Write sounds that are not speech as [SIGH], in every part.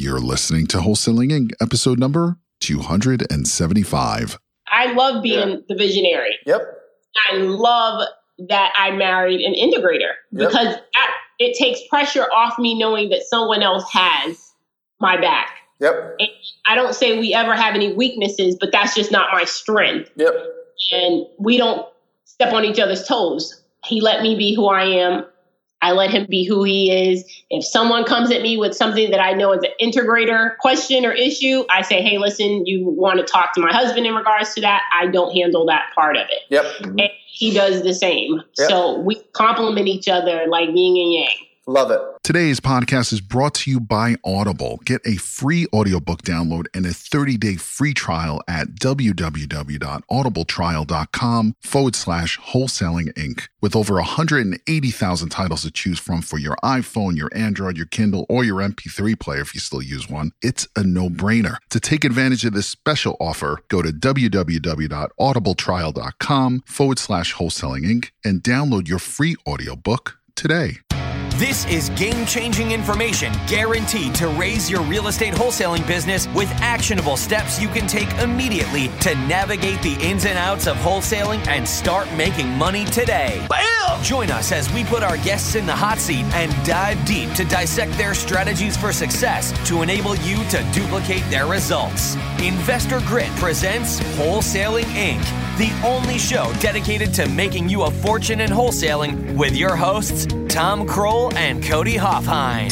You're listening to Wholesaling Inc., episode number 275. I love being Yeah. the visionary. Yep. I love that I married an integrator Yep. because that, it takes pressure off me knowing that someone else has my back. Yep. And I don't say we ever have any weaknesses, but that's just not my strength. Yep. And we don't step on each other's toes. He let me be who I am. I let him be who he is. If someone comes at me with something that I know is an integrator question or issue, I say, hey, listen, you want to talk to my husband in regards to that? I don't handle that part of it. Yep. And he does the same. Yep. So we complement each other like yin and yang. Love it. Today's podcast is brought to you by Audible. Get a free audiobook download and a 30-day free trial at www.audibletrial.com forward slash wholesaling inc. With over 180,000 titles to choose from for your iPhone, your Android, your Kindle, or your MP3 player if you still use one, it's a no-brainer. To take advantage of this special offer, go to www.audibletrial.com forward slash wholesaling inc. and download your free audiobook today. This is game changing information guaranteed to raise your real estate wholesaling business with actionable steps you can take immediately to navigate the ins and outs of wholesaling and start making money today. Bam! Join us as we put our guests in the hot seat and dive deep to dissect their strategies for success to enable you to duplicate their results. Investor Grit presents Wholesaling Inc., the only show dedicated to making you a fortune in wholesaling with your hosts, Tom Krol and Cody Hofhine.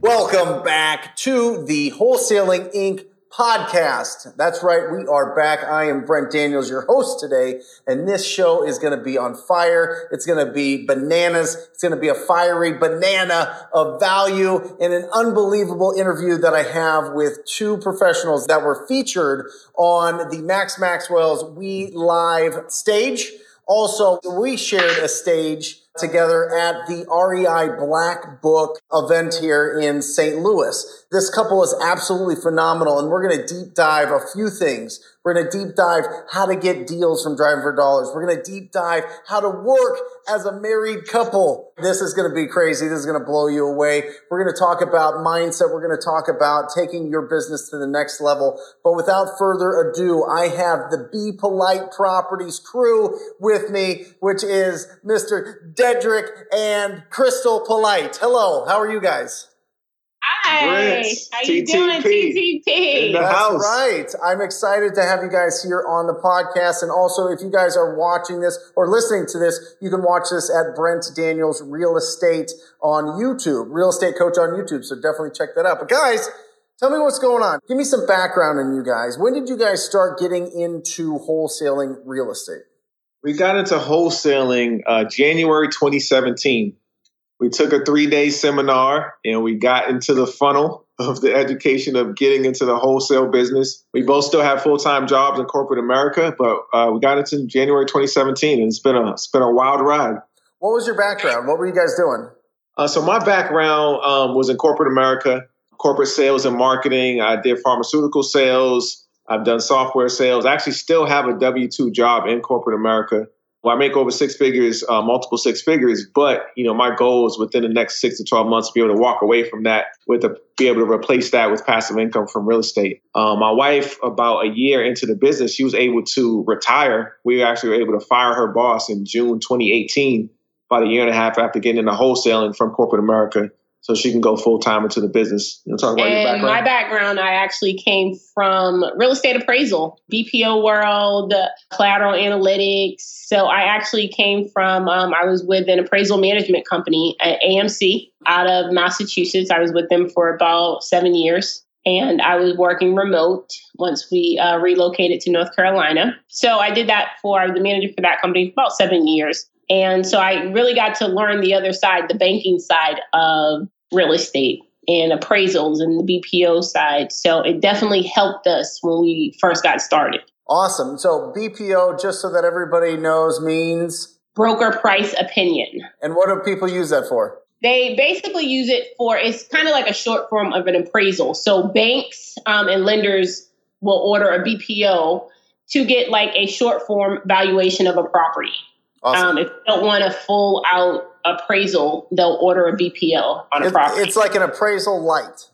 Welcome back to the Wholesaling Inc. podcast. That's right, we are back. I am Brent Daniels, your host today, and this show is going to be on fire. It's going to be bananas. It's going to be a fiery banana of value and an unbelievable interview that I have with two professionals that were featured on the Max Maxwell's We Live stage. Also, we shared a stage together at the REI Black Book event here in St. Louis. This couple is absolutely phenomenal, and we're going to deep dive a few things. We're going to deep dive how to get deals from Driving for Dollars. We're going to deep dive how to work as a married couple. This is going to be crazy. This is going to blow you away. We're going to talk about mindset. We're going to talk about taking your business to the next level. But without further ado, I have the Be Polite Properties crew with me, which is Mr. Dedrick and Crystal Polite. Hello. How are you guys? Hi, Brent, how you doing, TTP? TTP? In the That's house. right. I'm excited to have you guys here on the podcast. And also, if you guys are watching this or listening to this, you can watch this at Brent Daniels Real Estate on YouTube, Real Estate Coach on YouTube. So definitely check that out. But guys, tell me what's going on. Give me some background on you guys. When did you guys start getting into wholesaling real estate? We got into wholesaling uh, January 2017. We took a three day seminar and we got into the funnel of the education of getting into the wholesale business. We both still have full time jobs in corporate America, but uh, we got into January 2017 and it's been a, it's been a wild ride. What was your background? What were you guys doing? Uh, so my background um, was in corporate America, corporate sales and marketing. I did pharmaceutical sales. I've done software sales. I actually still have a W two job in corporate America. Well, I make over six figures, uh, multiple six figures. But you know, my goal is within the next six to twelve months to be able to walk away from that with a be able to replace that with passive income from real estate. Um, my wife, about a year into the business, she was able to retire. We actually were able to fire her boss in June 2018 about a year and a half after getting into wholesaling from corporate America, so she can go full time into the business. You know, talk about your And background. my background, I actually came from real estate appraisal, BPO world, collateral analytics. So I actually came from, um, I was with an appraisal management company at AMC out of Massachusetts. I was with them for about seven years. And I was working remote once we uh, relocated to North Carolina. So I did that for, I was the manager for that company for about seven years. And so I really got to learn the other side, the banking side of real estate and appraisals and the BPO side. So it definitely helped us when we first got started. Awesome. So BPO, just so that everybody knows, means, Broker price opinion. and what do people use that for? They basically use it for, it's kind of like a short form of an appraisal. So banks um, and lenders will order a BPO to get like a short form valuation of a property. Awesome. Um, if you don't want a full out appraisal, they'll order a BPO on a It- property. It's like an appraisal light.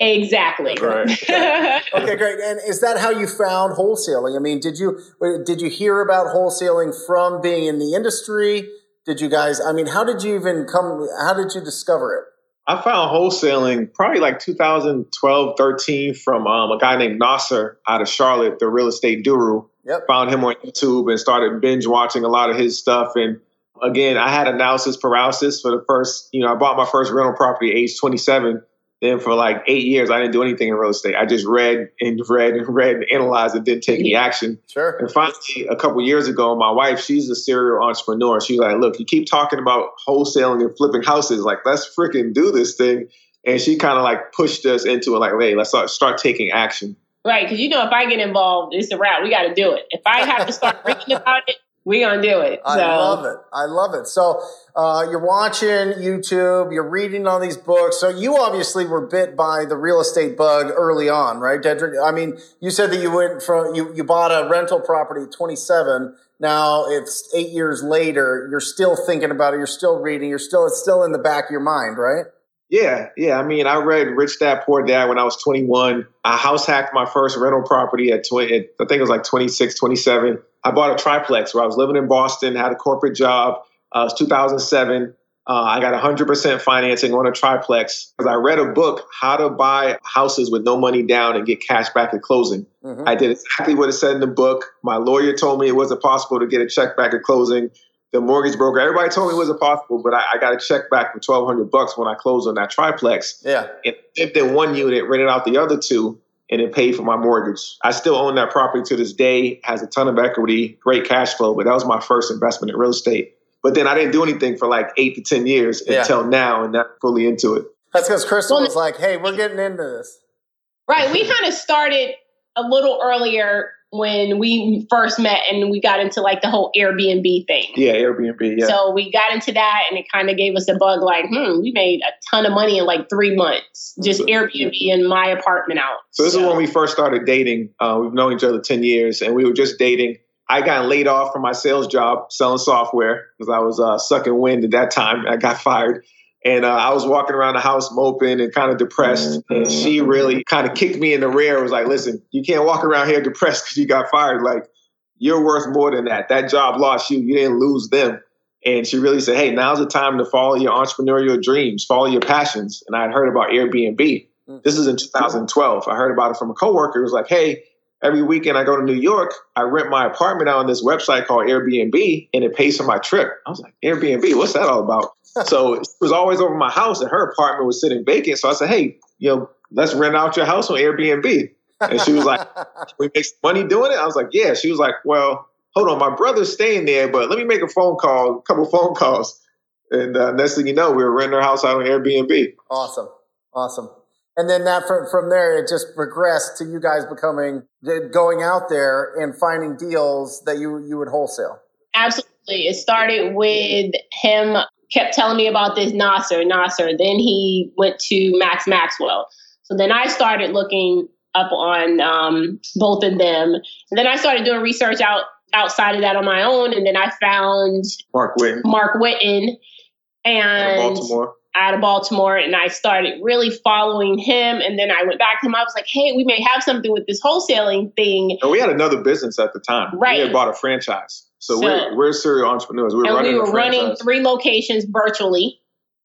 exactly. Right. [LAUGHS] Okay, great. And is that how you found wholesaling? I mean, did you did you hear about wholesaling from being in the industry? Did you guys? I mean, how did you even come? How did you discover it? I found wholesaling probably like 2012, 13 from um, a guy named Nasser out of Charlotte, the real estate guru. Yep. Found him on YouTube and started binge watching a lot of his stuff. And again, I had analysis paralysis for the first, you know, I bought my first rental property at age 27. Then for like eight years, I didn't do anything in real estate. I just read and read and read and analyzed and didn't take any action. Sure. And finally, a couple years ago, my wife, she's a serial entrepreneur. She's like, look, you keep talking about wholesaling and flipping houses. Like, let's freaking do this thing. And she kind of like pushed us into it, like, hey, let's start, start taking action. Right, because you know, if I get involved, it's a wrap. We got to do it. If I have to start [LAUGHS] reading about it, we're gonna do it. I so, love it. I love it. So uh, you're watching YouTube, you're reading all these books. So you obviously were bit by the real estate bug early on, right, Dedrick? I mean, you said that you went from you you bought a rental property at 27. Now it's eight years later. You're still thinking about it. You're still reading. You're still it's still in the back of your mind, right? Yeah, yeah. I mean, I read Rich Dad Poor Dad when I was 21. I house hacked my first rental property at 20, I think it was like 26, 27. I bought a triplex where I was living in Boston, had a corporate job. Uh, it was 2007. Uh, I got 100% financing on a triplex because I read a book, How to Buy Houses with No Money Down and Get Cash Back at Closing. Mhm. I did exactly what it said in the book. My lawyer told me it wasn't possible to get a check back at closing. The mortgage broker, everybody told me it wasn't possible, but I, I got a check back for twelve hundred bucks when I closed on that triplex. Yeah. And lived in one unit, rented out the other two, and it paid for my mortgage. I still own that property to this day. Has a ton of equity, great cash flow, but that was my first investment in real estate. But then I didn't do anything for like eight to ten years Yeah. until now, and not fully into it. That's because Crystal Well, was like, "Hey, we're getting into this." right, we kind of started a little earlier when we first met, and we got into like the whole Airbnb thing. Yeah, Airbnb. Yeah. So we got into that, and it kind of gave us a bug. Like, hmm, we made a ton of money in like three months, just Airbnb in my apartment out. So this is when we first started dating. Uh, we've known each other ten years, and we were just dating. I got laid off from my sales job selling software because I was uh, sucking wind at that time. I got fired, and uh, I was walking around the house moping and kind of depressed. And she really kind of kicked me in the rear. Was like, "Listen, you can't walk around here depressed because you got fired. Like, you're worth more than that. That job lost you. You didn't lose them." And she really said, "Hey, now's the time to follow your entrepreneurial dreams, follow your passions." And I had heard about Airbnb. This is in 2012. I heard about it from a coworker. It was like, "Hey." Every weekend I go to New York, I rent my apartment out on this website called Airbnb and it pays for my trip. I was like, Airbnb, what's that all about? So it was always over my house and her apartment was sitting vacant. So I said, hey, you know, let's rent out your house on Airbnb. And she was like, we make some money doing it? I was like, yeah. She was like, well, hold on, my brother's staying there, but let me make a phone call, a couple phone calls. And uh, next thing you know, we were renting our house out on Airbnb. Awesome. Awesome. And then that from, from there, it just progressed to you guys becoming, going out there and finding deals that you, you would wholesale. Absolutely. It started with him kept telling me about this Nasser, Nasser. Then he went to Max Maxwell. So then I started looking up on um, both of them. And then I started doing research out outside of that on my own. And then I found Mark Witten, Mark Witten and out of Baltimore. out of Baltimore and I started really following him. And then I went back to him. I was like, hey, we may have something with this wholesaling thing. And we had another business at the time. Right. We had bought a franchise. So, So- we're, we're serial entrepreneurs. We're and running we were running three locations virtually.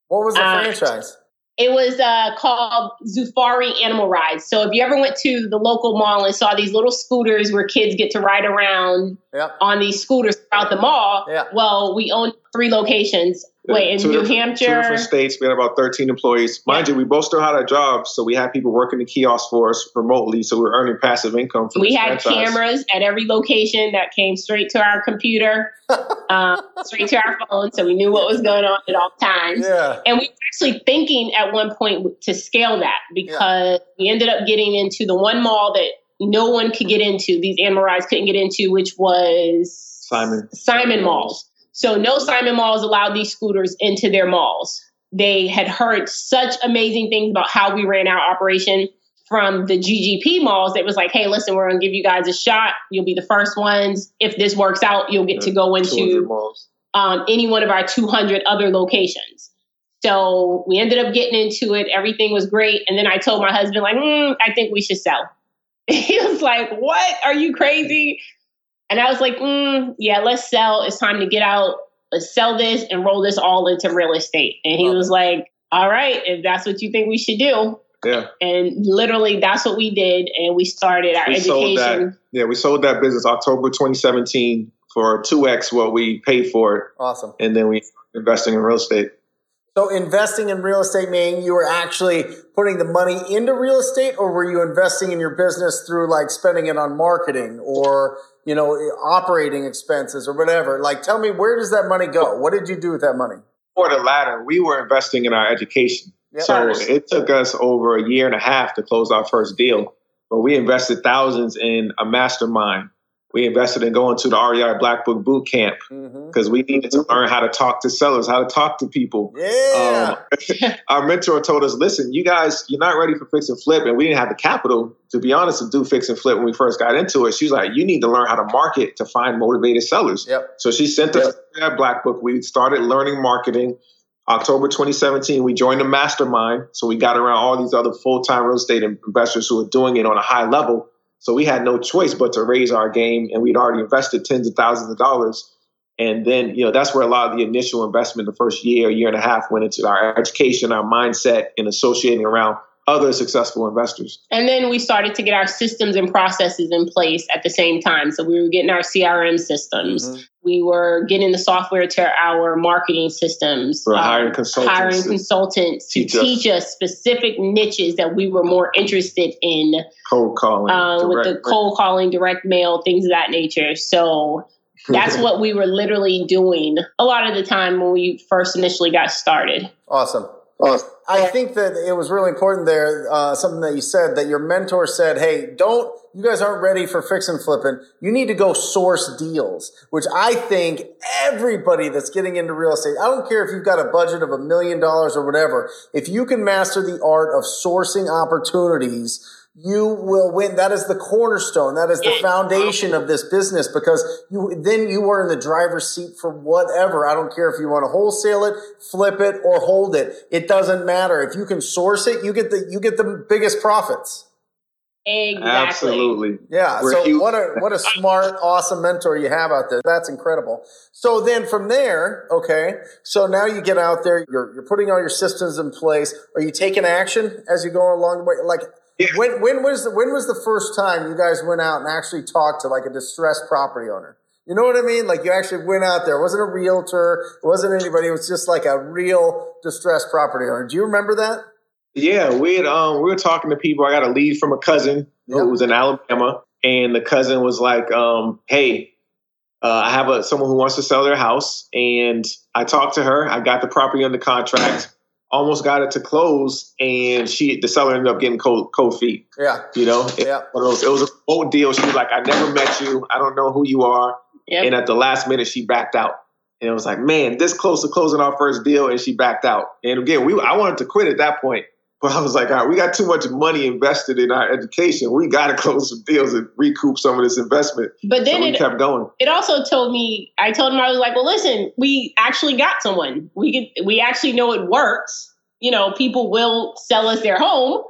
What was the Uh, franchise? It was uh, called Zufari Animal Rides. So if you ever went to the local mall and saw these little scooters where kids get to ride around Yep. on these scooters throughout the mall, Yeah. well, we own three locations. Wait, in Two New different- Two Hampshire. different states. We had about 13 employees. Mind you, we both still had our jobs, so we had people working the kiosk for us remotely, so we were earning passive income from We had franchise. cameras at every location that came straight to our computer, uh, [LAUGHS] straight to our phone, so we knew what was going on at all times. Yeah. And we were actually thinking at one point to scale that because we ended up getting into the one mall that no one could get into, these animal rides couldn't get into, which was Simon. Simon Malls. So no Simon Malls allowed these scooters into their malls. They had heard such amazing things about how we ran our operation from the GGP malls. It was like, hey, listen, we're to give you guys a shot. You'll be the first ones. If this works out, you'll get to go into um, any one of our 200 other locations. So we ended up getting into it. Everything was great. And then I told my husband, like, mm, I think we should sell. [LAUGHS] he was like, What? Are you crazy? And I was like, mm, Yeah, let's sell. It's time to get out. Let's sell this and roll this all into real estate. And he was like, All right, if that's what you think we should do. Yeah. And literally, that's what we did. And we started our We education. sold that. Yeah, we sold that business October 2017 for 2x what we paid for it. Awesome. And then we investing in real estate. So investing in real estate meaning you were actually putting the money into real estate or were you investing in your business through like spending it on marketing or, you know, operating expenses or whatever? Like tell me where does that money go? What did you do with that money? For the latter, we were investing in our education. Yep. So it took us over a year and a half to close our first deal. But we invested thousands in a mastermind. We invested in going to the REI Black Book Boot Camp Mm-hmm. because we needed to learn how to talk to sellers, how to talk to people. Yeah. Um, [LAUGHS] our mentor told us, listen, you guys, you're not ready for fix and flip. And we didn't have the capital, to be honest, to do fix and flip when we first got into it. She's like, you need to learn how to market to find motivated sellers. Yep. So she sent us that black book. We started learning marketing. October 2017, we joined the mastermind. So we got around all these other full time real estate investors who are doing it on a high level. So we had no choice but to raise our game. And we'd already invested tens of thousands of dollars. And then, you know, that's where a lot of the initial investment the first year, year and a half went into our education, our mindset, and associating around other successful investors. And then we started to get our systems and processes in place at the same time. So we were getting our CRM systems. Mhm. We were getting the software to our marketing systems. We're um, hiring consultants Hiring to consultants to teach us. teach us specific niches that we were more interested in Cold calling. uh, with the cold calling, direct mail, things of that nature. So [LAUGHS] that's what we were literally doing a lot of the time when we first initially got started. Awesome. Awesome. I think that it was really important there, uh, something that you said, that your mentor said, hey, don't, you guys aren't ready for fix and flipping. You need to go source deals, which I think everybody that's getting into real estate, I don't care if you've got a budget of a million dollars or whatever, if you can master the art of sourcing opportunities, you will win. That is the cornerstone. That is the foundation of this business because you, then you are in the driver's seat for whatever. I don't care if you want to wholesale it, flip it, or hold it. It doesn't matter. If you can source it, you get the, you get the biggest profits. Exactly. Absolutely. Yeah. We're so huge. what a what a smart, awesome mentor you have out there. That's incredible. So then from there, okay. So now you get out there. You're you're putting all your systems in place. Are you taking action as you go along the way? Like Yeah. when when was the when was the first time you guys went out and actually talked to like a distressed property owner? You know what I mean? Like you actually went out there. It wasn't a realtor. It wasn't anybody. It was just like a real distressed property owner. Do you remember that? Yeah, we had um we were talking to people. I got a lead from a cousin Yep. who was in Alabama, and the cousin was like, um, "Hey, uh, I have a someone who wants to sell their house," and I talked to her. I got the property under contract, almost got it to close, and she the seller ended up getting cold cold feet. Yeah. You know, it, Yeah. one of those, it was a old deal. She was like, "I never met you. I don't know who you are," Yep. and at the last minute, she backed out. And it was like, man, this close to closing our first deal, and she backed out. And again, we I wanted to quit at that point, but I was like, all right, we got too much money invested in our education. We got to [LAUGHS] close some deals and recoup some of this investment. But So then we it, kept going. it also told me I told him I was like, well, listen, we actually got someone. We could we actually know it works. You know, people will sell us their home,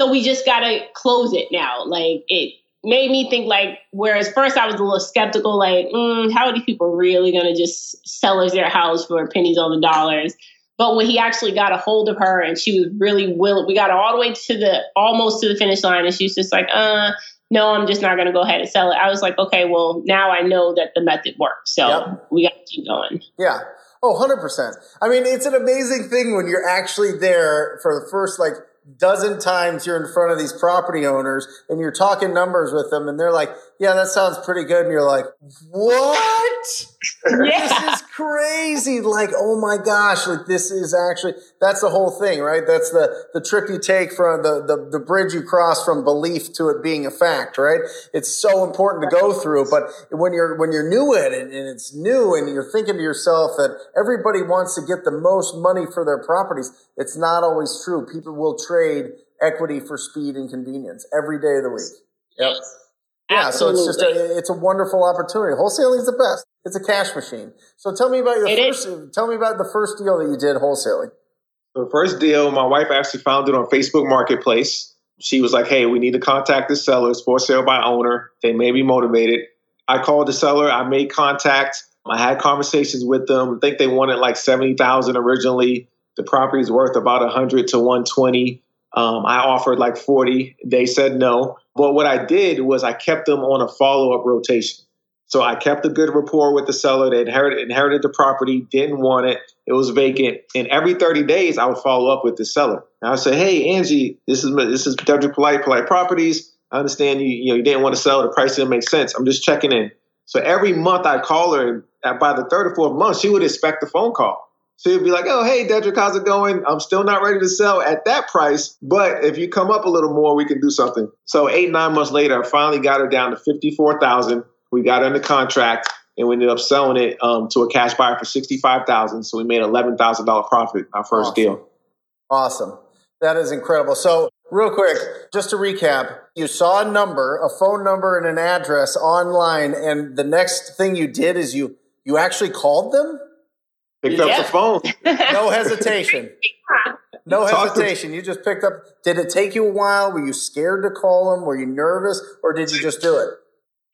so we just got to close it now. Like it made me think like whereas first I was a little skeptical, like mm, how are these people really going to just sell us their house for pennies on the dollars? But when he actually got a hold of her and she was really willing, we got all the way to the almost to the finish line, and she's just like, uh, no, I'm just not going to go ahead and sell it. I was like, okay, well, now I know that the method works. So Yep. we got to keep going. Yeah. Oh, 100%. I mean, it's an amazing thing when you're actually there for the first like dozen times you're in front of these property owners and you're talking numbers with them and they're like, yeah, that sounds pretty good. And you're like, what? [LAUGHS] Yeah. This is crazy. Like, oh my gosh, like this is actually, that's the whole thing, right? That's the, the trip you take from the, the, the bridge you cross from belief to it being a fact, right? It's so important to go through. But when you're, when you're new at it and it's new and you're thinking to yourself that everybody wants to get the most money for their properties, it's not always true. People will trade equity for speed and convenience every day of the week. Yep. Yeah, so it's just a, it's a wonderful opportunity. Wholesaling is the best. It's a cash machine. So tell me about your It first. Tell me about the first deal that you did wholesaling. The first deal, my wife actually found it on Facebook Marketplace. She was like, "Hey, we need to contact the sellers for sale by owner. They may be motivated." I called the seller. I made contact. I had conversations with them. I think they wanted like seventy thousand originally. The property's worth about a hundred to one twenty. Um, I offered like forty. They said no. But what I did was I kept them on a follow up rotation. So I kept a good rapport with the seller. They inherited, inherited the property, didn't want it. It was vacant. And every 30 days, I would follow up with the seller. And I would say, "Hey, Angie, this is this is Dedrick Polite, Polite Properties. I understand you you know you didn't want to sell. The price didn't make sense. I'm just checking in." So every month I'd call her, and by the third or fourth month, she would expect a phone call. So you'd be like, oh, hey, Dedrick, how's it going? I'm still not ready to sell at that price, but if you come up a little more, we can do something. So eight, nine months later, I finally got her down to 54000 We got her under contract, and we ended up selling it um, to a cash buyer for 65000 So we made $11,000 profit our first Awesome. deal. Awesome. That is incredible. So, real quick, just to recap, you saw a number, a phone number, and an address online, and the next thing you did is you you actually called them. Picked up the phone. [LAUGHS] No hesitation. No hesitation. You just picked up. Did it take you a while? Were you scared to call them? Were you nervous, or did you just do it?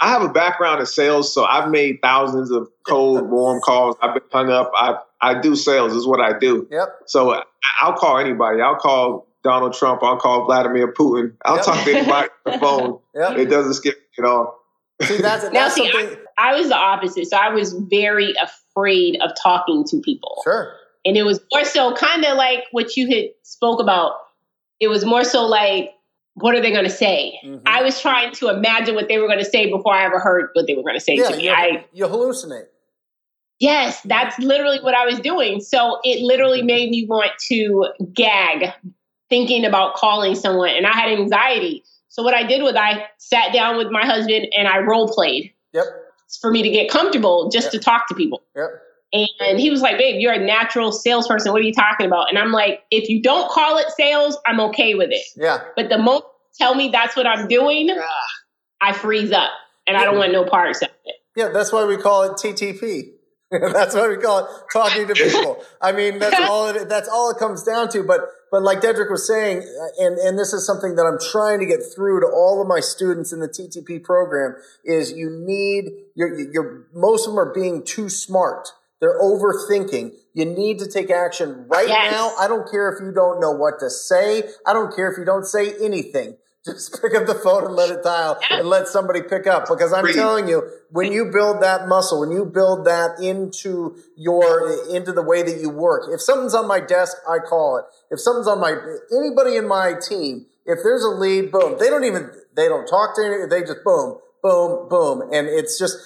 I have a background in sales, so I've made thousands of cold, [LAUGHS] warm calls. I've been hung up. I I do sales. Is what I do. Yep. So I- I'll call anybody. I'll call Donald Trump. I'll call Vladimir Putin. I'll Yep. talk to anybody on the [LAUGHS] phone. Yep. It doesn't scare me at all. See, that's, Now, see, something. I was the opposite. So I was very afraid of talking to people. Sure. And it was more so kind of like what you had spoke about. It was more so like, what are they going to say? Mhm. I was trying to imagine what they were going to say before I ever heard what they were going to say Yeah, to me. you, I you hallucinate. yes, that's literally what I was doing. So it literally made me want to gag thinking about calling someone, and I had anxiety. So what I did was I sat down with my husband and I role played Yep. For me to get comfortable just to talk to people. Yep. And he was like, babe, you're a natural salesperson. What are you talking about? And I'm like, if you don't call it sales, I'm okay with it. Yeah. But the moment you tell me that's what I'm doing, I freeze up and I don't want no parts of it. Yeah, that's why we call it TTP. [LAUGHS] that's why we call it talking to [LAUGHS] people. I mean, that's all it, that's all it comes down to. But but like Dedrick was saying, uh, and and this is something that I'm trying to get through to all of my students in the TTP program is you need you're, you're most of them are being too smart. They're overthinking. You need to take action right Yes. now. I don't care if you don't know what to say. I don't care if you don't say anything. [LAUGHS] Just pick up the phone and let it dial and let somebody pick up because I'm telling you, when you build that muscle, when you build that into your, into the way that you work, if something's on my desk, I call it. If something's on my, anybody in my team, if there's a lead, boom, they don't even, they don't talk to any, they just boom, boom, boom. And it's just,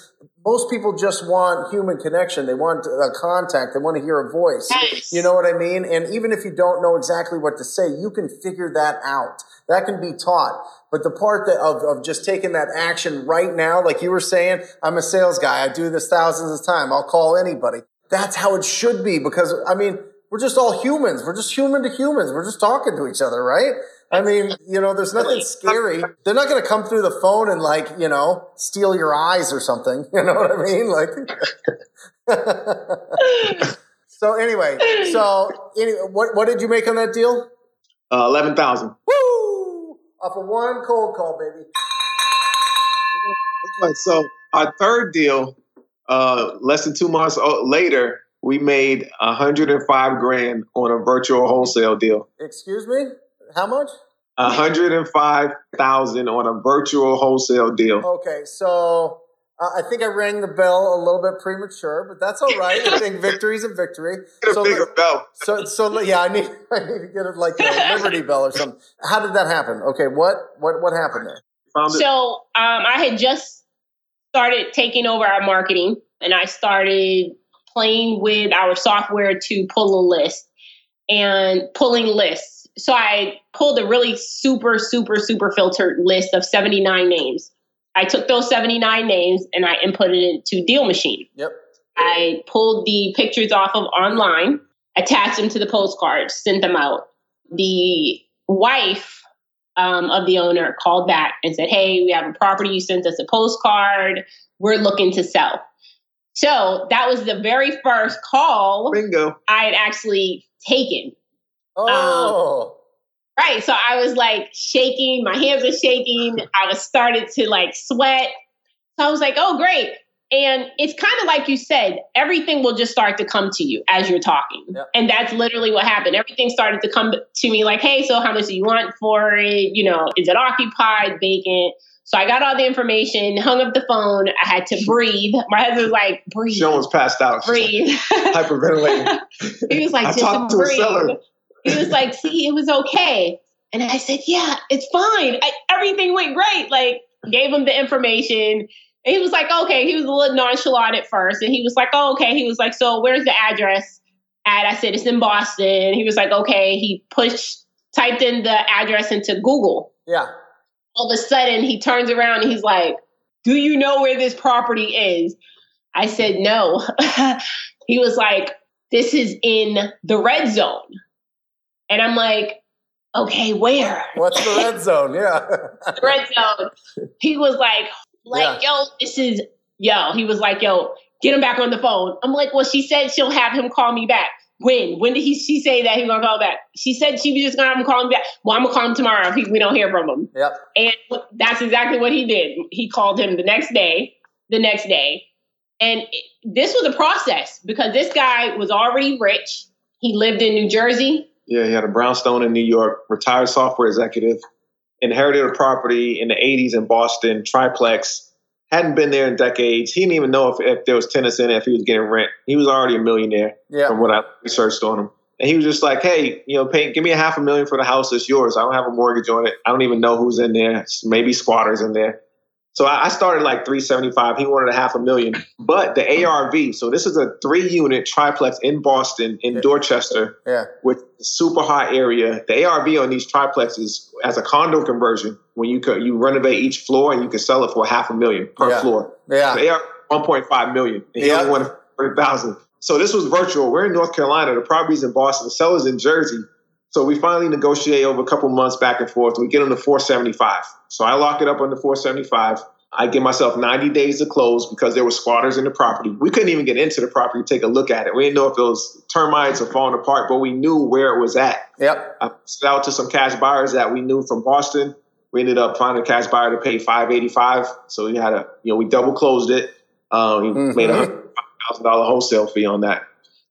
most people just want human connection. They want a contact. They want to hear a voice. Yes. You know what I mean? And even if you don't know exactly what to say, you can figure that out. That can be taught. But the part that of, of just taking that action right now, like you were saying, I'm a sales guy. I do this thousands of times. I'll call anybody. That's how it should be because I mean, we're just all humans. We're just human to humans. We're just talking to each other, right? I mean, you know, there's nothing scary. They're not going to come through the phone and like, you know, steal your eyes or something. [LAUGHS] You know what I mean? Like, [LAUGHS] so anyway, so anyway, what, what did you make on that deal? Uh, Eleven thousand. Woo! Off of one cold call, baby. So our third deal, uh, less than two months later, we made 105 grand on a virtual wholesale deal. Excuse me? How much? 105,000 on a virtual wholesale deal. Okay, so uh, I think I rang the bell a little bit premature, but that's all right. I think victory's a victory. [LAUGHS] Get a So, bigger let- belt. so, so yeah, I need, [LAUGHS] I need to get it like a Liberty Bell or something. How did that happen? Okay, what, what, what happened there? So um, I had just started taking over our marketing and I started playing with our software to pull a list and pulling lists. So I pulled a really super, super, super filtered list of 79 names. I took those 79 names and I inputted it into Deal Machine. Yep. I pulled the pictures off of online, attached them to the postcards, sent them out. The wife um, of the owner called back and said, Hey, we have a property. You sent us a postcard. We're looking to sell. So that was the very first call Bingo. I had actually taken. Oh. Um, right. So I was like shaking, my hands were shaking. I was started to like sweat. So I was like, oh, great. And it's kind of like you said, everything will just start to come to you as you're talking. Yep. And that's literally what happened. Everything started to come to me like, hey, so how much do you want for it? You know, is it occupied, vacant? So I got all the information, hung up the phone. I had to breathe. My husband was like, breathe. She almost passed out. breathe. [LAUGHS] Hyperventilating. he was like, I just talked to a breathe. seller. He was like, see, it was okay. And I said, yeah, it's fine. I, everything went great. Like, gave him the information. And he was like, okay. He was a little nonchalant at first. And he was like, oh, okay. He was like, so where's the address at? I said, it's in Boston. He was like, okay. He pushed, typed in the address into Google. Yeah. All of a sudden, he turns around and he's like, do you know where this property is? I said, no. [LAUGHS] he was like, this is in the red zone. And I'm like, okay, where? What's the red zone? Yeah. The [LAUGHS] red zone. He was like, like, yo, this is yo. He was like, yo, get him back on the phone. I'm like, well, she said she'll have him call me back. When? When did he she say that he's gonna call back? She said she was just gonna have him call me back. Well, I'm gonna call him tomorrow if he, we don't hear from him. Yep. And that's exactly what he did. He called him the next day, the next day. And it- this was a process because this guy was already rich. He lived in New Jersey. Yeah, he had a brownstone in New York, retired software executive, inherited a property in the 80s in Boston, triplex, hadn't been there in decades. He didn't even know if, if there was tenants in it, if he was getting rent. He was already a millionaire Yeah. from what I researched on him. And he was just like, hey, you know, pay, give me a half a million for the house. It's yours. I don't have a mortgage on it. I don't even know who's in there. Maybe squatters in there. So I I started like 375. He wanted a half a million. But the ARV, so this is a three unit triplex in Boston, in Yeah. Dorchester, Yeah. with super hot area. The ARV on these triplexes as a condo conversion, when you could you renovate each floor and you can sell it for half a million per Yeah. floor. Yeah. ARV 1.5 million. And he Yeah. only wanted 30,000. So this was virtual. We're in North Carolina. The property's in Boston. The seller's in Jersey. So we finally negotiate over a couple months back and forth. We get them to 475. So I lock it up on the 475. I give myself 90 days to close because there were squatters in the property. We couldn't even get into the property to take a look at it. We didn't know if it was termites or falling apart, but we knew where it was at. Yep. I reached out to some cash buyers that we knew from Boston. We ended up finding a cash buyer to pay 585. So we had a, you know, we double closed it. Um, we Mhm. made a hundred thousand dollar wholesale fee on that.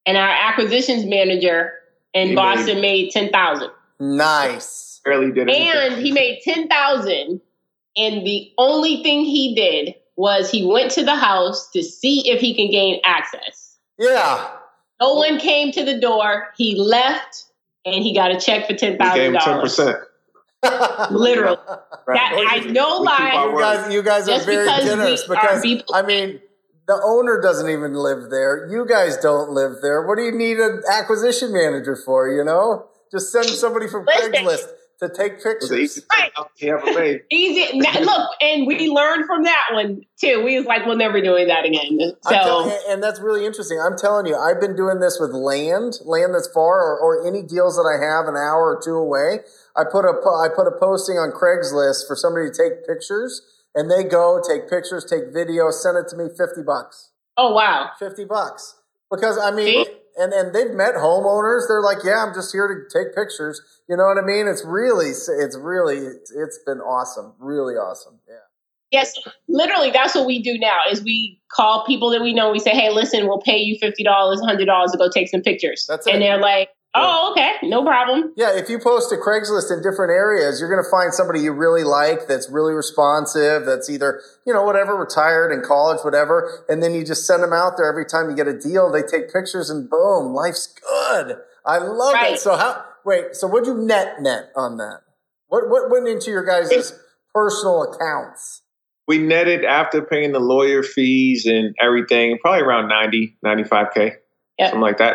And our acquisitions manager in He Boston made ten thousand. Nice. Barely did anything. And he made ten thousand. And the only thing he did was he went to the house to see if he can gain access. Yeah. No one came to the door. He left and he got a check for ten thousand we gave thousand him ten dollars. percent. [LAUGHS] Literally. [LAUGHS] That I no We lie. You guys, you guys are Just very because we generous are because I mean, the owner doesn't even live there. You guys don't live there. What do you need an acquisition manager for? You know, just send somebody from Listen. Craigslist to take It was the pictures. easiest Right. thing he ever made. Easy. Now, Look, and we learned from that one too. We was like, we'll never doing that again. So and- and that's really interesting. I'm telling you, I've been doing this with land, land that's far, or, or any deals that I have an hour or two away. I put a po- I put a posting on Craigslist for somebody to take pictures, and they go take pictures, take video, send it to me, fifty bucks. oh wow. 50 bucks because i mean See? and and they've met homeowners they're like yeah i'm just here to take pictures you know what i mean it's really it's really it's been awesome really awesome yeah Yes, literally that's what we do now is we call people that we know, we say, Hey, listen, we'll pay you fifty dollars, hundred dollars to go take some pictures. That's and it. they're like, Oh, okay, no problem. yeah if you post to craigslist in different areas you're going to find somebody you really like that's really responsive that's either you know whatever retired in college whatever and then you just send them out there every time you get a deal. They take pictures and boom life's good. I love it. So how wait so what'd you net net on that? What what went into your guys' personal accounts? We netted after paying the lawyer fees and everything, probably around 90, 95K, Yep. something like that.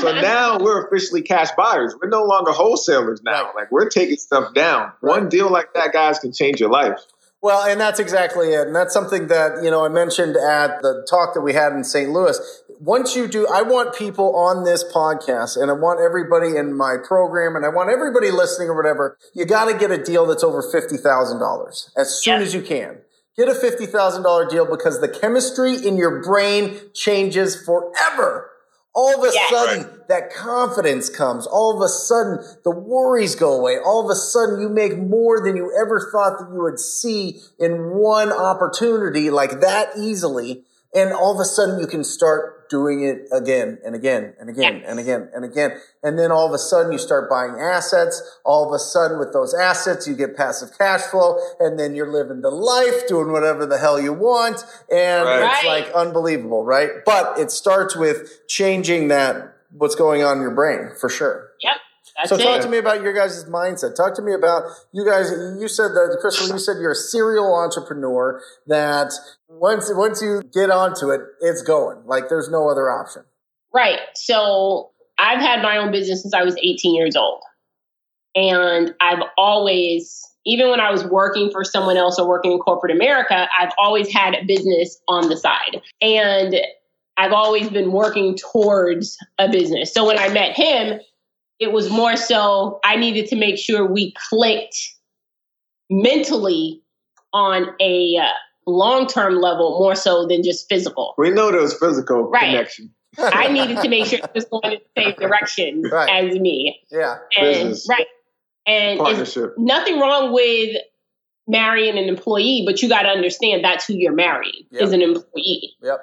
So now we're officially cash buyers. We're no longer wholesalers now. Like we're taking stuff down. One deal like that, guys, can change your life. Well, and that's exactly it. And that's something that, you know, I mentioned at the talk that we had in St. Louis. Once you do, I want people on this podcast and I want everybody in my program and I want everybody listening or whatever, you got to get a deal that's over $50,000 as soon Yeah. as you can. Get a $50,000 deal because the chemistry in your brain changes forever. All of a yes. sudden, right. that confidence comes. All of a sudden, the worries go away. All of a sudden, you make more than you ever thought that you would see in one opportunity like that easily. And all of a sudden, you can start doing it again and again and again and again and again. And then all of a sudden you start buying assets. All of a sudden with those assets, you get passive cash flow and then you're living the life doing whatever the hell you want. And right. it's like unbelievable, right? But it starts with changing that, what's going on in your brain for sure. Yep. That's so talk to me about your guys' mindset. Talk to me about you guys. You said that, Crystal. You said you're a serial entrepreneur. That once once you get onto it, it's going. Like there's no other option. Right. So I've had my own business since I was 18 years old, and I've always, even when I was working for someone else or working in corporate America, I've always had a business on the side, and I've always been working towards a business. So when I met him it was more so I needed to make sure we clicked mentally on a uh, long term level more so than just physical. We know there was physical right. connection. I [LAUGHS] needed to make sure it was going in the same direction right. as me. Yeah. And Business. right. And Partnership. nothing wrong with marrying an employee, but you got to understand that's who you're marrying yep. is an employee. Yep.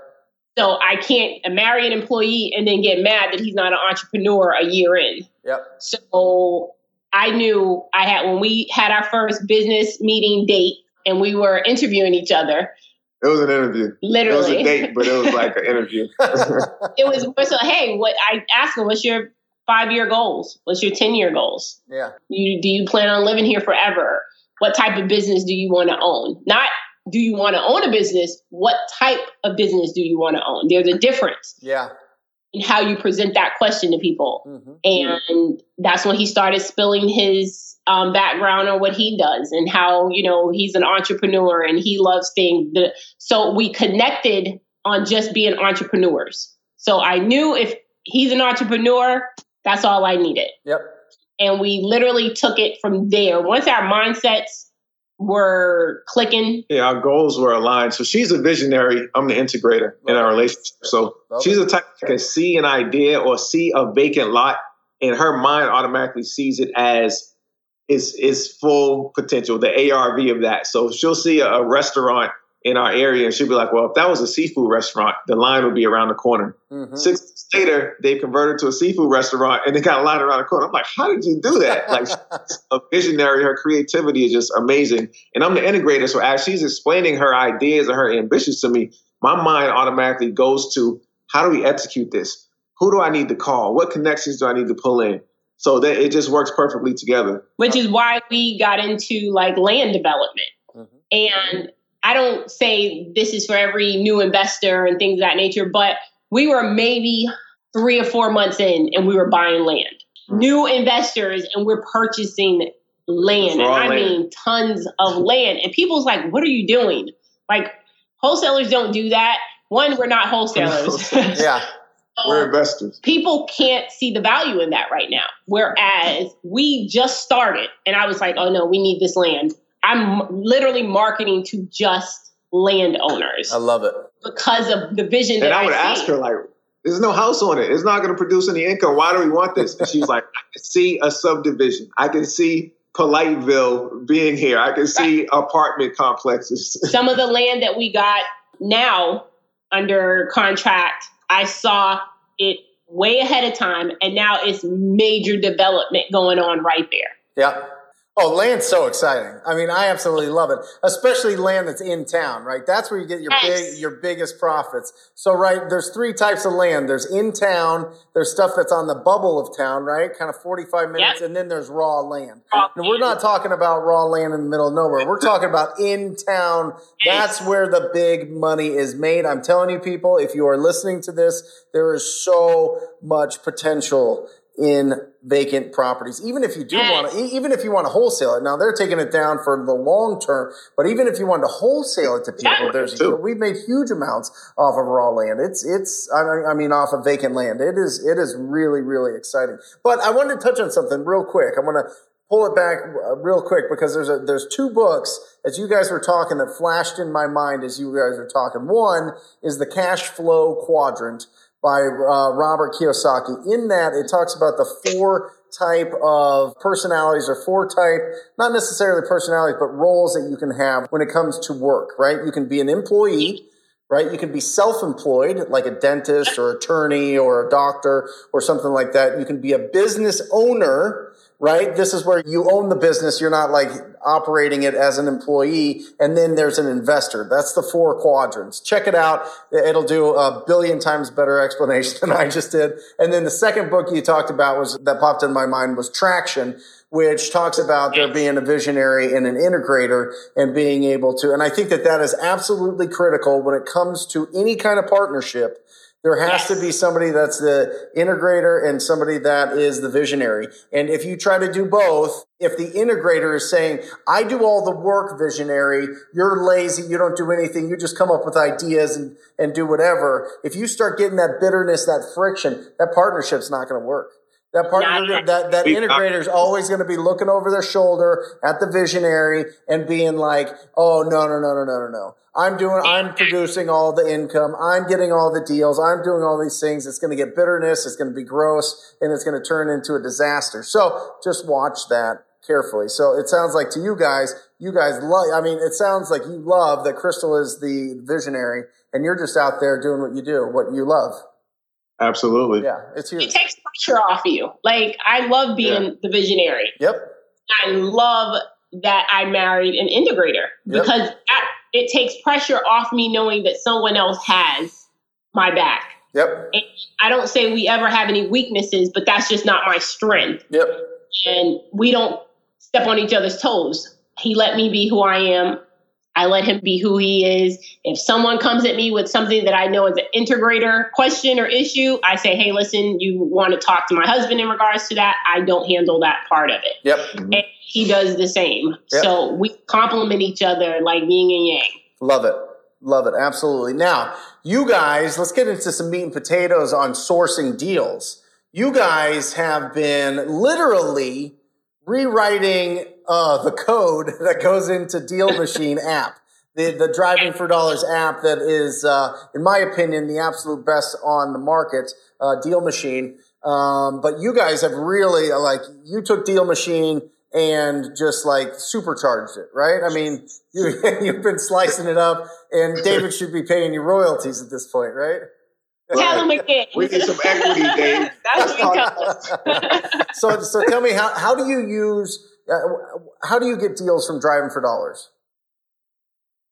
So I can't marry an employee and then get mad that he's not an entrepreneur a year in. Yep. So I knew I had when we had our first business meeting date and we were interviewing each other. It was an interview. Literally. It was a date, but it was like an interview. [LAUGHS] [LAUGHS] it was more so, hey, what I asked him, what's your five year goals? What's your 10 year goals? Yeah. You do you plan on living here forever? What type of business do you want to own? Not do you want to own a business? What type of business do you want to own? There's a difference. Yeah. In how you present that question to people. Mm-hmm. And that's when he started spilling his um, background on what he does and how, you know, he's an entrepreneur and he loves things. The, so we connected on just being entrepreneurs. So I knew if he's an entrepreneur, that's all I needed. Yep. And we literally took it from there. Once our mindsets were clicking. Yeah, our goals were aligned. So she's a visionary. I'm the integrator in our relationship. So she's a type that can see an idea or see a vacant lot, and her mind automatically sees it as its its full potential, the ARV of that. So she'll see a, a restaurant in our area, and she'd be like, "Well, if that was a seafood restaurant, the line would be around the corner." Mm-hmm. Six months later, they converted to a seafood restaurant, and they got a line around the corner. I'm like, "How did you do that?" [LAUGHS] like, a visionary. Her creativity is just amazing, and I'm the integrator. So as she's explaining her ideas and her ambitions to me, my mind automatically goes to, "How do we execute this? Who do I need to call? What connections do I need to pull in?" So that it just works perfectly together. Which is why we got into like land development. Mm-hmm. And I don't say this is for every new investor and things of that nature, but we were maybe three or four months in and we were buying land. New investors and we're purchasing land. And I land. mean tons of land. And people's like, what are you doing? Like wholesalers don't do that. One, we're not wholesalers. [LAUGHS] yeah. We're um, investors. People can't see the value in that right now. Whereas we just started and I was like, oh no, we need this land. I'm literally marketing to just landowners. I love it because of the vision. And I would I ask her like, "There's no house on it. It's not going to produce any income. Why do we want this?" And she's like, "I can see a subdivision. I can see." Politeville being here. I can see right. apartment complexes. [LAUGHS] Some of the land that we got now under contract, I saw it way ahead of time, and now it's major development going on right there. Yeah. Oh, land's so exciting. I mean, I absolutely love it, especially land that's in town, right? That's where you get your big, your biggest profits. So, right, there's three types of land. There's in town, there's stuff that's on the bubble of town, right? Kind of 45 minutes, yep. and then there's raw land. Raw and we're not talking about raw land in the middle of nowhere. We're talking about in town. That's where the big money is made. I'm telling you, people, if you are listening to this, there is so much potential in vacant properties. Even if you do want to, even if you want to wholesale it, now they're taking it down for the long term. But even if you want to wholesale it to people, there's we've made huge amounts off of raw land. It's it's I mean off of vacant land. It is it is really really exciting. But I wanted to touch on something real quick. I want to pull it back uh, real quick because there's a there's two books as you guys were talking that flashed in my mind as you guys were talking. One is the Cash Flow Quadrant by uh, Robert Kiyosaki. In that, it talks about the four type of personalities or four type, not necessarily personalities, but roles that you can have when it comes to work, right? You can be an employee, right? You can be self-employed, like a dentist or attorney or a doctor or something like that. You can be a business owner, right? This is where you own the business. You're not like operating it as an employee. And then there's an investor. That's the four quadrants. Check it out. It'll do a billion times better explanation [LAUGHS] than I just did. And then the second book you talked about was that popped in my mind was Traction, which talks about there being a visionary and an integrator and being able to, and I think that that is absolutely critical when it comes to any kind of partnership there has to be somebody that's the integrator and somebody that is the visionary. And if you try to do both, if the integrator is saying, I do all the work, visionary, you're lazy, you don't do anything, you just come up with ideas and, and do whatever. If you start getting that bitterness, that friction, that partnership's not going to work. That partner, that, that integrator is always going to be looking over their shoulder at the visionary and being like, oh, no, no, no, no, no, no, no. I'm doing, I'm producing all the income. I'm getting all the deals. I'm doing all these things. It's going to get bitterness. It's going to be gross and it's going to turn into a disaster. So just watch that carefully. So it sounds like to you guys, you guys love, I mean, it sounds like you love that Crystal is the visionary and you're just out there doing what you do, what you love. Absolutely. Yeah. It's huge. It takes pressure off you. Like I love being yeah. the visionary. Yep. I love that I married an integrator yep. because it takes pressure off me knowing that someone else has my back. Yep. And I don't say we ever have any weaknesses, but that's just not my strength. Yep. And we don't step on each other's toes. He let me be who I am. I let him be who he is. If someone comes at me with something that I know is an integrator question or issue, I say, hey, listen, you want to talk to my husband in regards to that? I don't handle that part of it. Yep. And he does the same. Yep. So we complement each other like yin and yang. Love it. Love it. Absolutely. Now, you guys, let's get into some meat and potatoes on sourcing deals. You guys have been literally rewriting uh, the code [LAUGHS] that goes into Deal [LAUGHS] Machine app, the the Driving for Dollars app that is, uh, in my opinion, the absolute best on the market. Uh, Deal Machine, um, but you guys have really uh, like you took Deal Machine and just like supercharged it, right? I mean, [LAUGHS] you you've been slicing it up, and David should be paying you royalties at this point, right? Tell him again. We need some equity, Dave. so, so tell me how how do you use uh, Uh, how do you get deals from driving for dollars?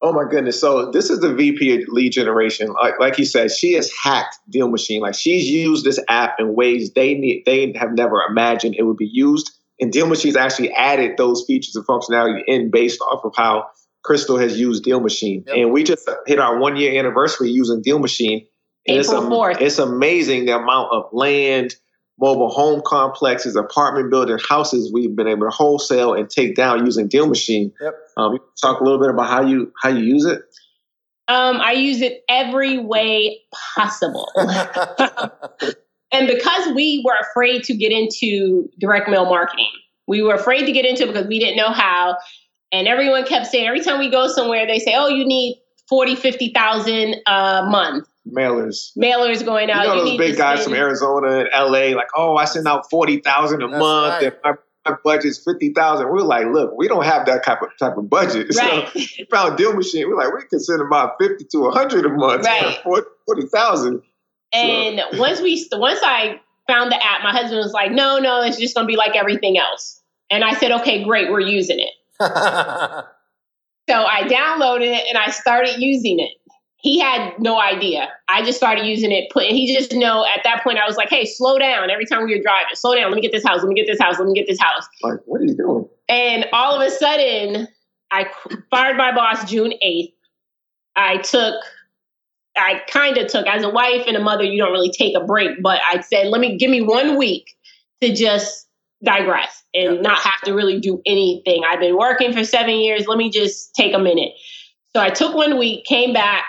Oh my goodness! So this is the VP of lead generation. Like, like he said, she has hacked Deal Machine. Like she's used this app in ways they need they have never imagined it would be used. And Deal Machine's actually added those features and functionality in based off of how Crystal has used Deal Machine. Yep. And we just hit our one year anniversary using Deal Machine. And April it's, 4th. it's amazing the amount of land, mobile home complexes, apartment building, houses we've been able to wholesale and take down using Deal Machine. Yep. Um, talk a little bit about how you how you use it. Um, I use it every way possible. [LAUGHS] and because we were afraid to get into direct mail marketing, we were afraid to get into it because we didn't know how. And everyone kept saying, every time we go somewhere, they say, oh, you need 40, 50,000 a month mailers. Mailers going out. You know those big guys from Arizona and LA, like, oh, I send out forty thousand a That's month, right. and my, my budget's fifty thousand. We're like, look, we don't have that type of type of budget. [LAUGHS] Right. So we found deal machine. We're like, we can send about fifty to hundred a month, right. forty thousand. And so. once we, once I found the app, my husband was like, no, no, it's just gonna be like everything else. And I said, okay, great, we're using it. [LAUGHS] so I downloaded it and I started using it he had no idea. I just started using it. Put he just know at that point I was like, hey, slow down. Every time we were driving, slow down. Let me get this house. Let me get this house. Let me get this house. Like, what are you doing? And all of a sudden, I fired my boss June eighth. I took. I kind of took as a wife and a mother. You don't really take a break, but I said, let me give me one week to just digress and yeah. not have to really do anything. I've been working for seven years. Let me just take a minute. So I took one week, came back,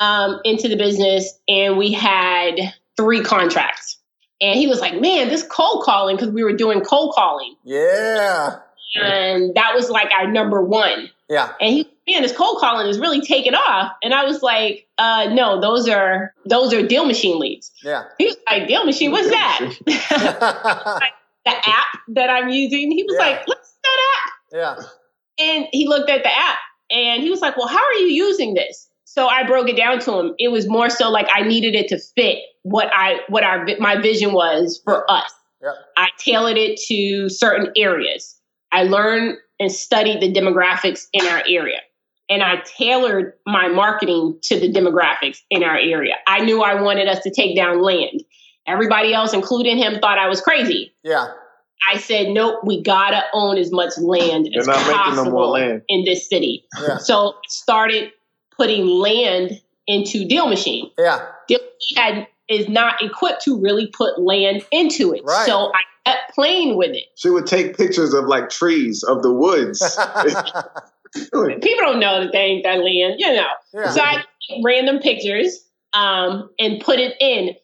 um, into the business and we had three contracts. And he was like, man, this cold calling, because we were doing cold calling. Yeah. And that was like our number one. Yeah. And he, man, this cold calling is really taking off. And I was like, uh, no, those are those are deal machine leads. Yeah. He was like, deal machine, what's that? [LAUGHS] the app that I'm using. He was Yeah. like, let's do that app. yeah. And he looked at the app and he was like, well, how are you using this? So I broke it down to him. It was more so like I needed it to fit what I what our my vision was for us. Yep. I tailored it to certain areas. I learned and studied the demographics in our area. And I tailored my marketing to the demographics in our area. I knew I wanted us to take down land. Everybody else, including him, thought I was crazy. Yeah. I said, nope, we gotta own as much land They're as not making possible no more land. in this city. Yeah. So started putting land into Deal Machine. Yeah. Deal Machine had, is not equipped to really put land into it. Right. So I kept playing with it. She would take pictures of like trees of the woods. [LAUGHS] [LAUGHS] People don't know that they ain't that land, you know. yeah. So I took random pictures um, and put it in,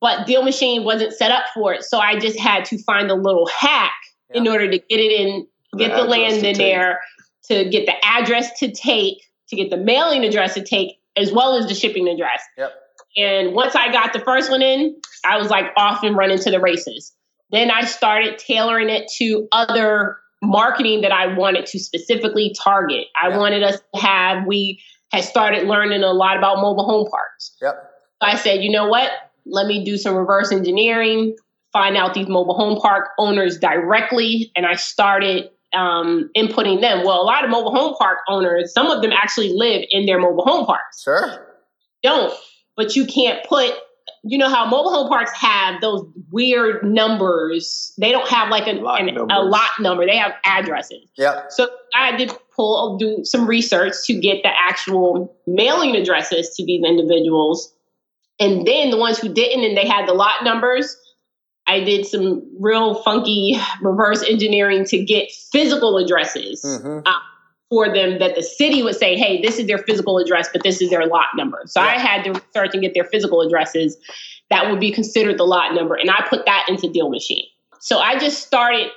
but Deal Machine wasn't set up for it. So I just had to find a little hack in order to get it in, get the, address land in take. there, to get the address to take, to get the mailing address to take, as well as the shipping address. Yep. And once I got the first one in, I was like off and running to the races. Then I started tailoring it to other marketing that I wanted to specifically target. I wanted us to have, we had started learning a lot about mobile home parks. Yep. So I said, you know what? Let me do some reverse engineering, find out these mobile home park owners directly. And I started um, inputting them. Well, a lot of mobile home park owners, some of them actually live in their mobile home parks. Sure. Don't, but you can't put, you know how mobile home parks have those weird numbers. They don't have like an, Lot an, a lot number, they have addresses. Yep. So I did pull do some research to get the actual mailing addresses to these individuals. And then the ones who didn't and they had the lot numbers, I did some real funky reverse engineering to get physical addresses hmm uh, for them that the city would say, hey, this is their physical address, but this is their lot number. So I had to research and get their physical addresses that would be considered the lot number. And I put that into Deal Machine. So I just started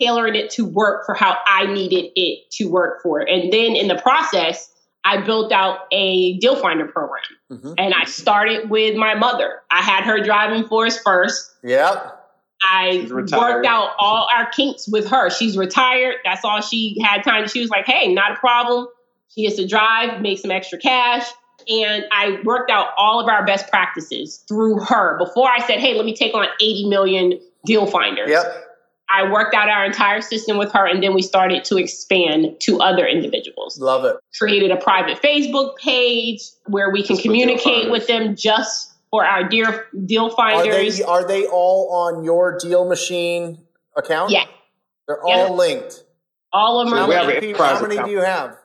tailoring it to work for how I needed it to work for. And then in the process, I built out a deal finder program. hmm And I started with my mother. I had her driving for us first. Yep. I worked out all our kinks with her. She's retired. That's all she had time. She was like, hey, not a problem. She gets to drive, make some extra cash. And I worked out all of our best practices through her before I said, hey, let me take on 80 million deal finders. Yep. I worked out our entire system with her, and then we started to expand to other individuals. Love it. Created a private Facebook page where we can Just communicate with them just for our dear deal Are finders. they are they all on your deal machine account? yeah, They're Yeah. all linked. all of them So are linked. People, how many account. do you have?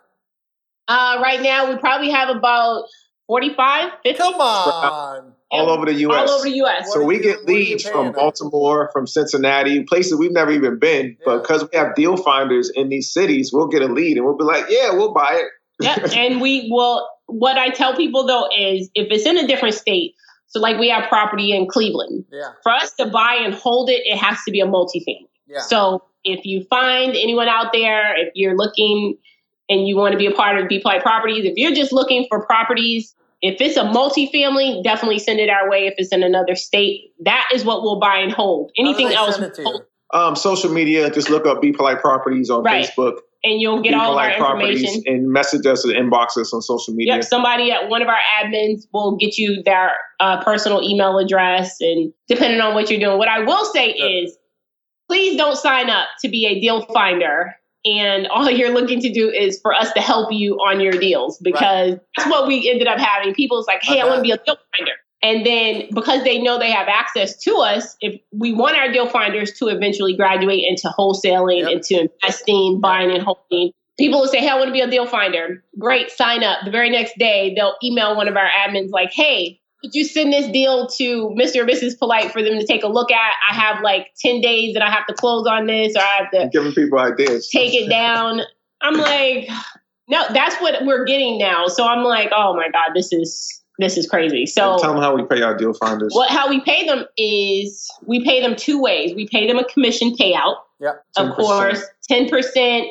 Uh, right now, we probably have about 45, 50 Come on. All over the U.S. all over the U.S. So we get what are you leads from? Baltimore, from Cincinnati, places we've never even been. Yeah. But because we have deal finders in these cities, we'll get a lead and we'll be like, yeah, we'll buy it. Yep. [LAUGHS] and we will. What I tell people though is, if it's in a different state, so like we have property in Cleveland, Yeah. for us to buy and hold it, it has to be a multifamily. Yeah. So if you find anyone out there, if you're looking and you want to be a part of Be Polite Properties, if you're just looking for properties, if it's a multifamily, definitely send it our way. If it's in another state, that is what we'll buy and hold. Anything else, send it to you? Um, social media, just look up Be Polite Properties on Right. Facebook. and you'll get Be all of our Properties information. and message us and inbox us on social media. Yep, somebody at one of our admins will get you their uh, personal email address, and depending on what you're doing. What I will say Good. is, please don't sign up to be a deal finder, and all [LAUGHS] you're looking to do is for us to help you on your deals because that's what we ended up having. People's like, "Hey, I want to be a deal finder." And then because they know they have access to us, if we want our deal finders to eventually graduate into wholesaling, Yep. into investing, buying and holding, people will say, Hey, I want to be a deal finder. Great, sign up. The very next day, they'll email one of our admins like, Hey, could you send this deal to Mr. or Mrs. Polite for them to take a look at? I have like 10 days that I have to close on this or I have to Giving people ideas. take it down. I'm like, [SIGHS] no, that's what we're getting now. So I'm like, oh my God, this is this is crazy. So tell them how we pay our deal finders. What how we pay them is we pay them two ways. We pay them a commission payout. Yep. Of course, ten percent,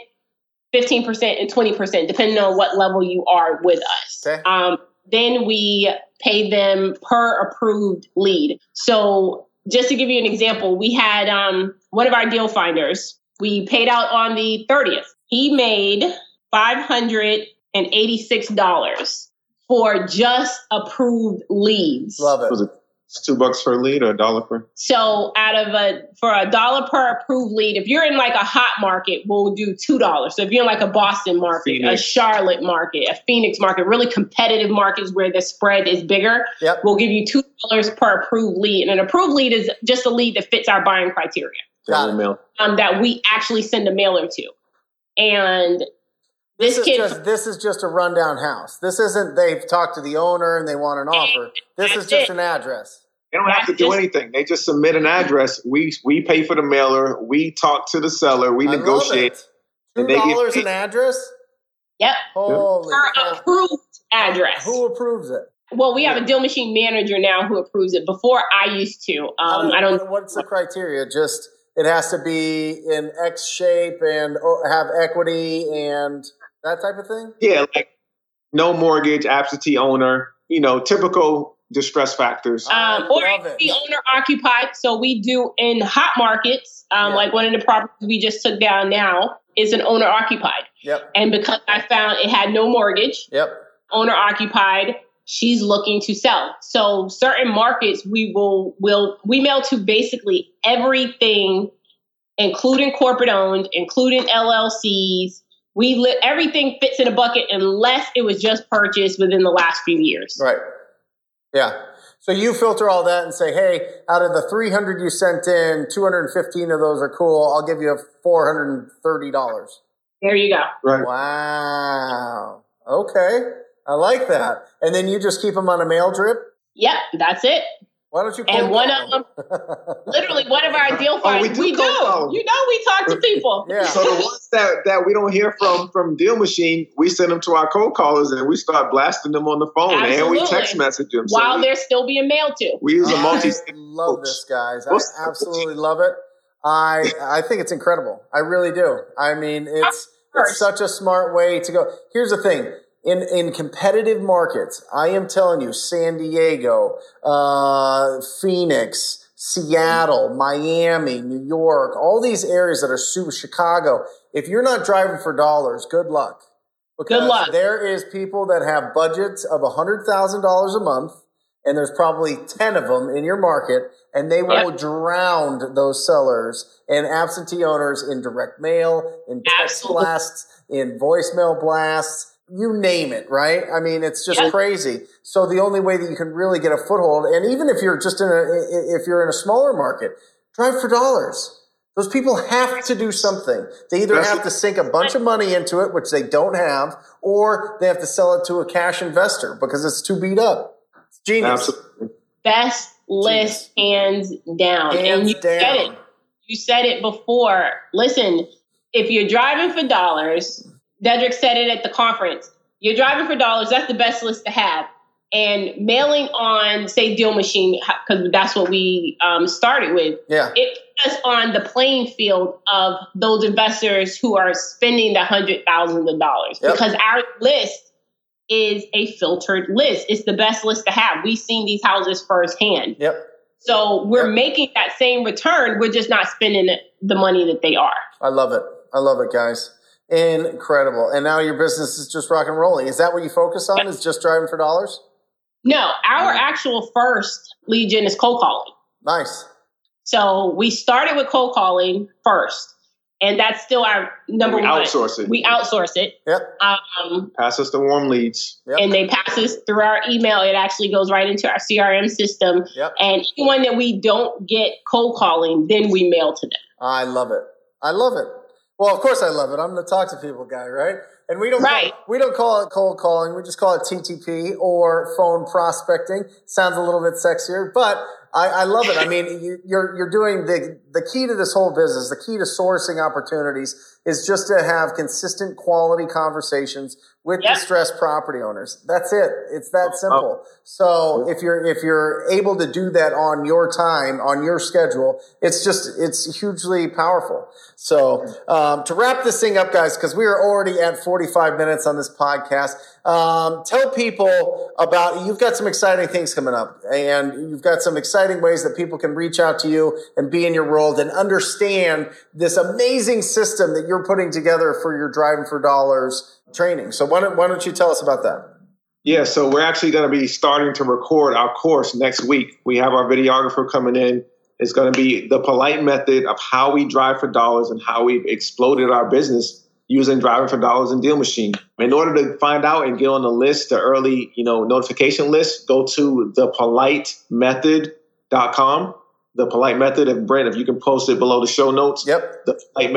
fifteen percent, and twenty percent, depending on what level you are with us. Okay. Um, then we pay them per approved lead. So just to give you an example, we had um, one of our deal finders. We paid out on the thirtieth. He made five hundred and eighty-six dollars for just approved leads. Love it. Was it two bucks per lead or a dollar per? So out of a for a dollar per approved lead, if you're in like a hot market, we'll do two dollars. So if you're in like a Boston market, Phoenix. a Charlotte market, a Phoenix market, really competitive markets where the spread is bigger, Yep. we'll give you two dollars per approved lead. And an approved lead is just a lead that fits our buying criteria Got it. Um, that we actually send a mailer to. And this, This is kid just this is just a rundown house. This isn't they've talked to the owner and they want an offer. This is just it. an address. They don't have to That's do anything. They just submit an address. We we pay for the mailer. We talk to the seller. We I negotiate. Two and they get dollars an address. Yep, Holy per cow. approved address. Who approves it? Well, we have a deal machine manager now who approves it. Before I used to. How Um, do- I don't. what- what's the criteria? Just it has to be in X shape and oh, have equity and that type of thing. Yeah, like no mortgage, absentee owner. You know, typical distress factors. Um, or love it could it. be owner occupied. So we do in hot markets, um, Yeah. like one of the properties we just took down now is an owner occupied. Yep. And because I found it had no mortgage, Yep. owner occupied, she's looking to sell. So certain markets we will will we mail to basically everything, including corporate owned, including LLCs. We li- everything fits in a bucket unless it was just purchased within the last few years. Right. Yeah. So you filter all that and say, hey, out of the 300 you sent in, 215 of those are cool. I'll give you $430. There you go. right. Wow. Okay. I like that. And then you just keep them on a mail drip? Yep, that's it. Why don't you And one call of them, literally one of our [LAUGHS] deal Oh, we do we do. cold call 'em. You know, we talk to people. [LAUGHS] Yeah. So the ones that, that we don't hear from from Deal Machine, we send them to our cold callers and we start blasting them on the phone and we text message them. So While we, they're still being mailed to. we use a multi. love this, guys. I absolutely love it. I I think it's incredible. I really do. I mean, it's it's such a smart way to go. Here's the thing. In, in competitive markets, I am telling you, San Diego, uh, Phoenix, Seattle, Miami, New York, all these areas that are super Chicago. If you're not driving for dollars, good luck. Because Good luck. there is people that have budgets of $100,000 a month, and there's probably 10 of them in your market, and they will drown those sellers and absentee owners in direct mail, in text Absolutely. blasts, in voicemail blasts, you name it, right? I mean, it's just Yeah. crazy. So the only way that you can really get a foothold, and even if you're just in a, if you're in a smaller market, drive for dollars. Those people have to do something. They either have to sink a bunch of money into it, which they don't have, or they have to sell it to a cash investor because it's too beat up. It's genius. Absolutely. Best list hands down. and Hands you said it. You said it before. Listen, if you're driving for dollars, Dedrick said it at the conference. You're driving for dollars. That's the best list to have. And mailing on, say, Deal Machine, because that's what we um, started with. Yeah. It puts us on the playing field of those investors who are spending the hundred thousands of dollars Yep. because our list is a filtered list. It's the best list to have. We've seen these houses firsthand. Yep. So we're Yep. making that same return. We're just not spending the money that they are. I love it. I love it, guys. Incredible. And now your business is just rock and rolling. Is that what you focus on? Is just driving for dollars? No, our actual first lead gen is cold calling. Nice. So we started with cold calling first, and that's still our number we one. outsource it. We outsource it. Yep. Um, Pass us the warm leads. Yep. and they pass us through our email. It actually goes right into our CRM system. Yep. And anyone that we don't get cold calling, then we mail to them. I love it. I love it. Well, of course I love it. I'm the talk to people guy, right? And we don't right. call, we don't call it cold calling. We just call it TTP or phone prospecting. Sounds a little bit sexier, but I, I love it. I mean, you, you're you're doing the the key to this whole business. The key to sourcing opportunities is just to have consistent quality conversations with yep. distressed property owners. That's it. It's that simple. So if you're if you're able to do that on your time, on your schedule, it's just it's hugely powerful. So um, to wrap this thing up, guys, because we are already at 45 minutes on this podcast. Um, tell people about you've got some exciting things coming up, and you've got some exciting ways that people can reach out to you and be in your world and understand this amazing system that you're putting together for your driving for dollars training. So why don't, why don't you tell us about that? Yeah, so we're actually going to be starting to record our course next week. We have our videographer coming in. It's going to be the polite method of how we drive for dollars and how we've exploded our business using driving for dollars and deal machine. In order to find out and get on the list, the early, you know, notification list, go to thepolitemethod.com the polite method of Brent, if you can post it below the show notes. Yep. The polite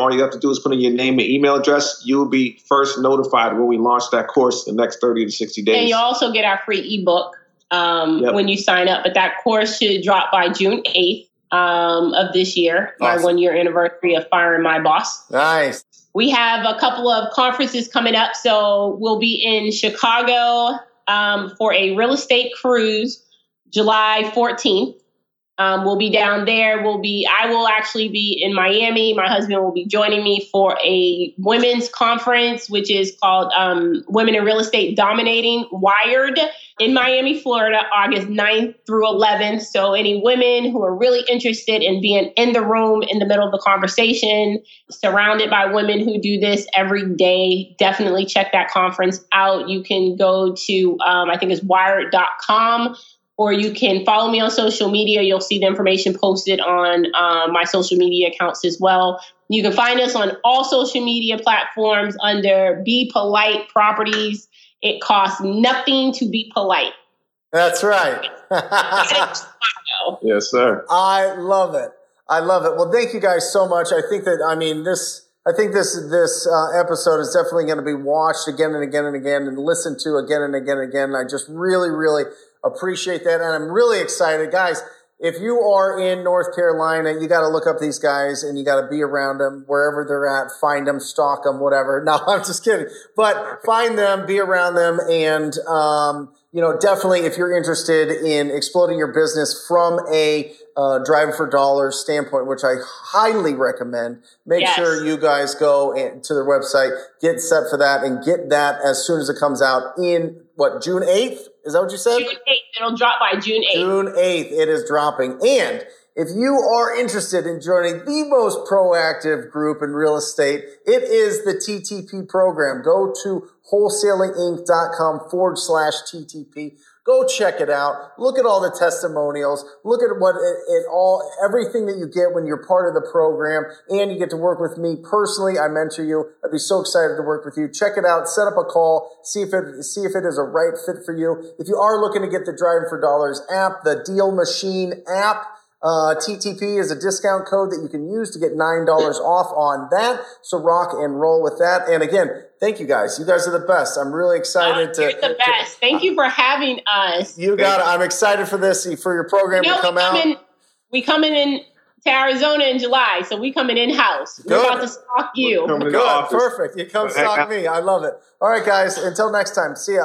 All you have to do is put in your name and email address. You will be first notified when we launch that course the next 30 to 60 days. And you also get our free ebook um, yep. when you sign up. But that course should drop by June 8th um, of this year, awesome. my one year anniversary of firing my boss. Nice. We have a couple of conferences coming up. So we'll be in Chicago um, for a real estate cruise July 14th. Um, we'll be down there. We'll be. I will actually be in Miami. My husband will be joining me for a women's conference, which is called um, Women in Real Estate Dominating Wired in Miami, Florida, August 9th through 11th. So, any women who are really interested in being in the room in the middle of the conversation, surrounded by women who do this every day, definitely check that conference out. You can go to, um, I think it's wired.com or you can follow me on social media. You'll see the information posted on uh, my social media accounts as well. You can find us on all social media platforms under Be Polite Properties. It costs nothing to be polite. That's right. [LAUGHS] yes, sir. I love it. I love it. Well, thank you guys so much. I think that I mean this. I think this this uh, episode is definitely going to be watched again and again and again and listened to again and again and again. I just really, really appreciate that. And I'm really excited. Guys, if you are in North Carolina, you got to look up these guys and you got to be around them wherever they're at, find them, stalk them, whatever. [LAUGHS] No, I'm just kidding. But find them, be around them, and, um, you know, definitely if you're interested in exploding your business from a uh, driving for dollars standpoint, which I highly recommend, make yes. sure you guys go to their website, get set for that, and get that as soon as it comes out in what June 8th is that what you said? June 8th. It'll drop by June 8th. June 8th. It is dropping. And if you are interested in joining the most proactive group in real estate, it is the TTP program. Go to wholesalinginc.com forward slash TTP. Go check it out. Look at all the testimonials. Look at what it, it, all, everything that you get when you're part of the program and you get to work with me personally. I mentor you. I'd be so excited to work with you. Check it out. Set up a call. See if it, see if it is a right fit for you. If you are looking to get the Driving for Dollars app, the Deal Machine app, uh, TTP is a discount code that you can use to get $9 off on that. So rock and roll with that. And again, thank you guys. You guys are the best. I'm really excited oh, to. You're the best. To, thank you for having us. You got it. I'm excited for this, for your program you know, to come out. In, we coming in to Arizona in July, so we coming in house. We're about to stalk you. Good. Perfect. You come stalk me. I love it. All right, guys. Until next time. See ya.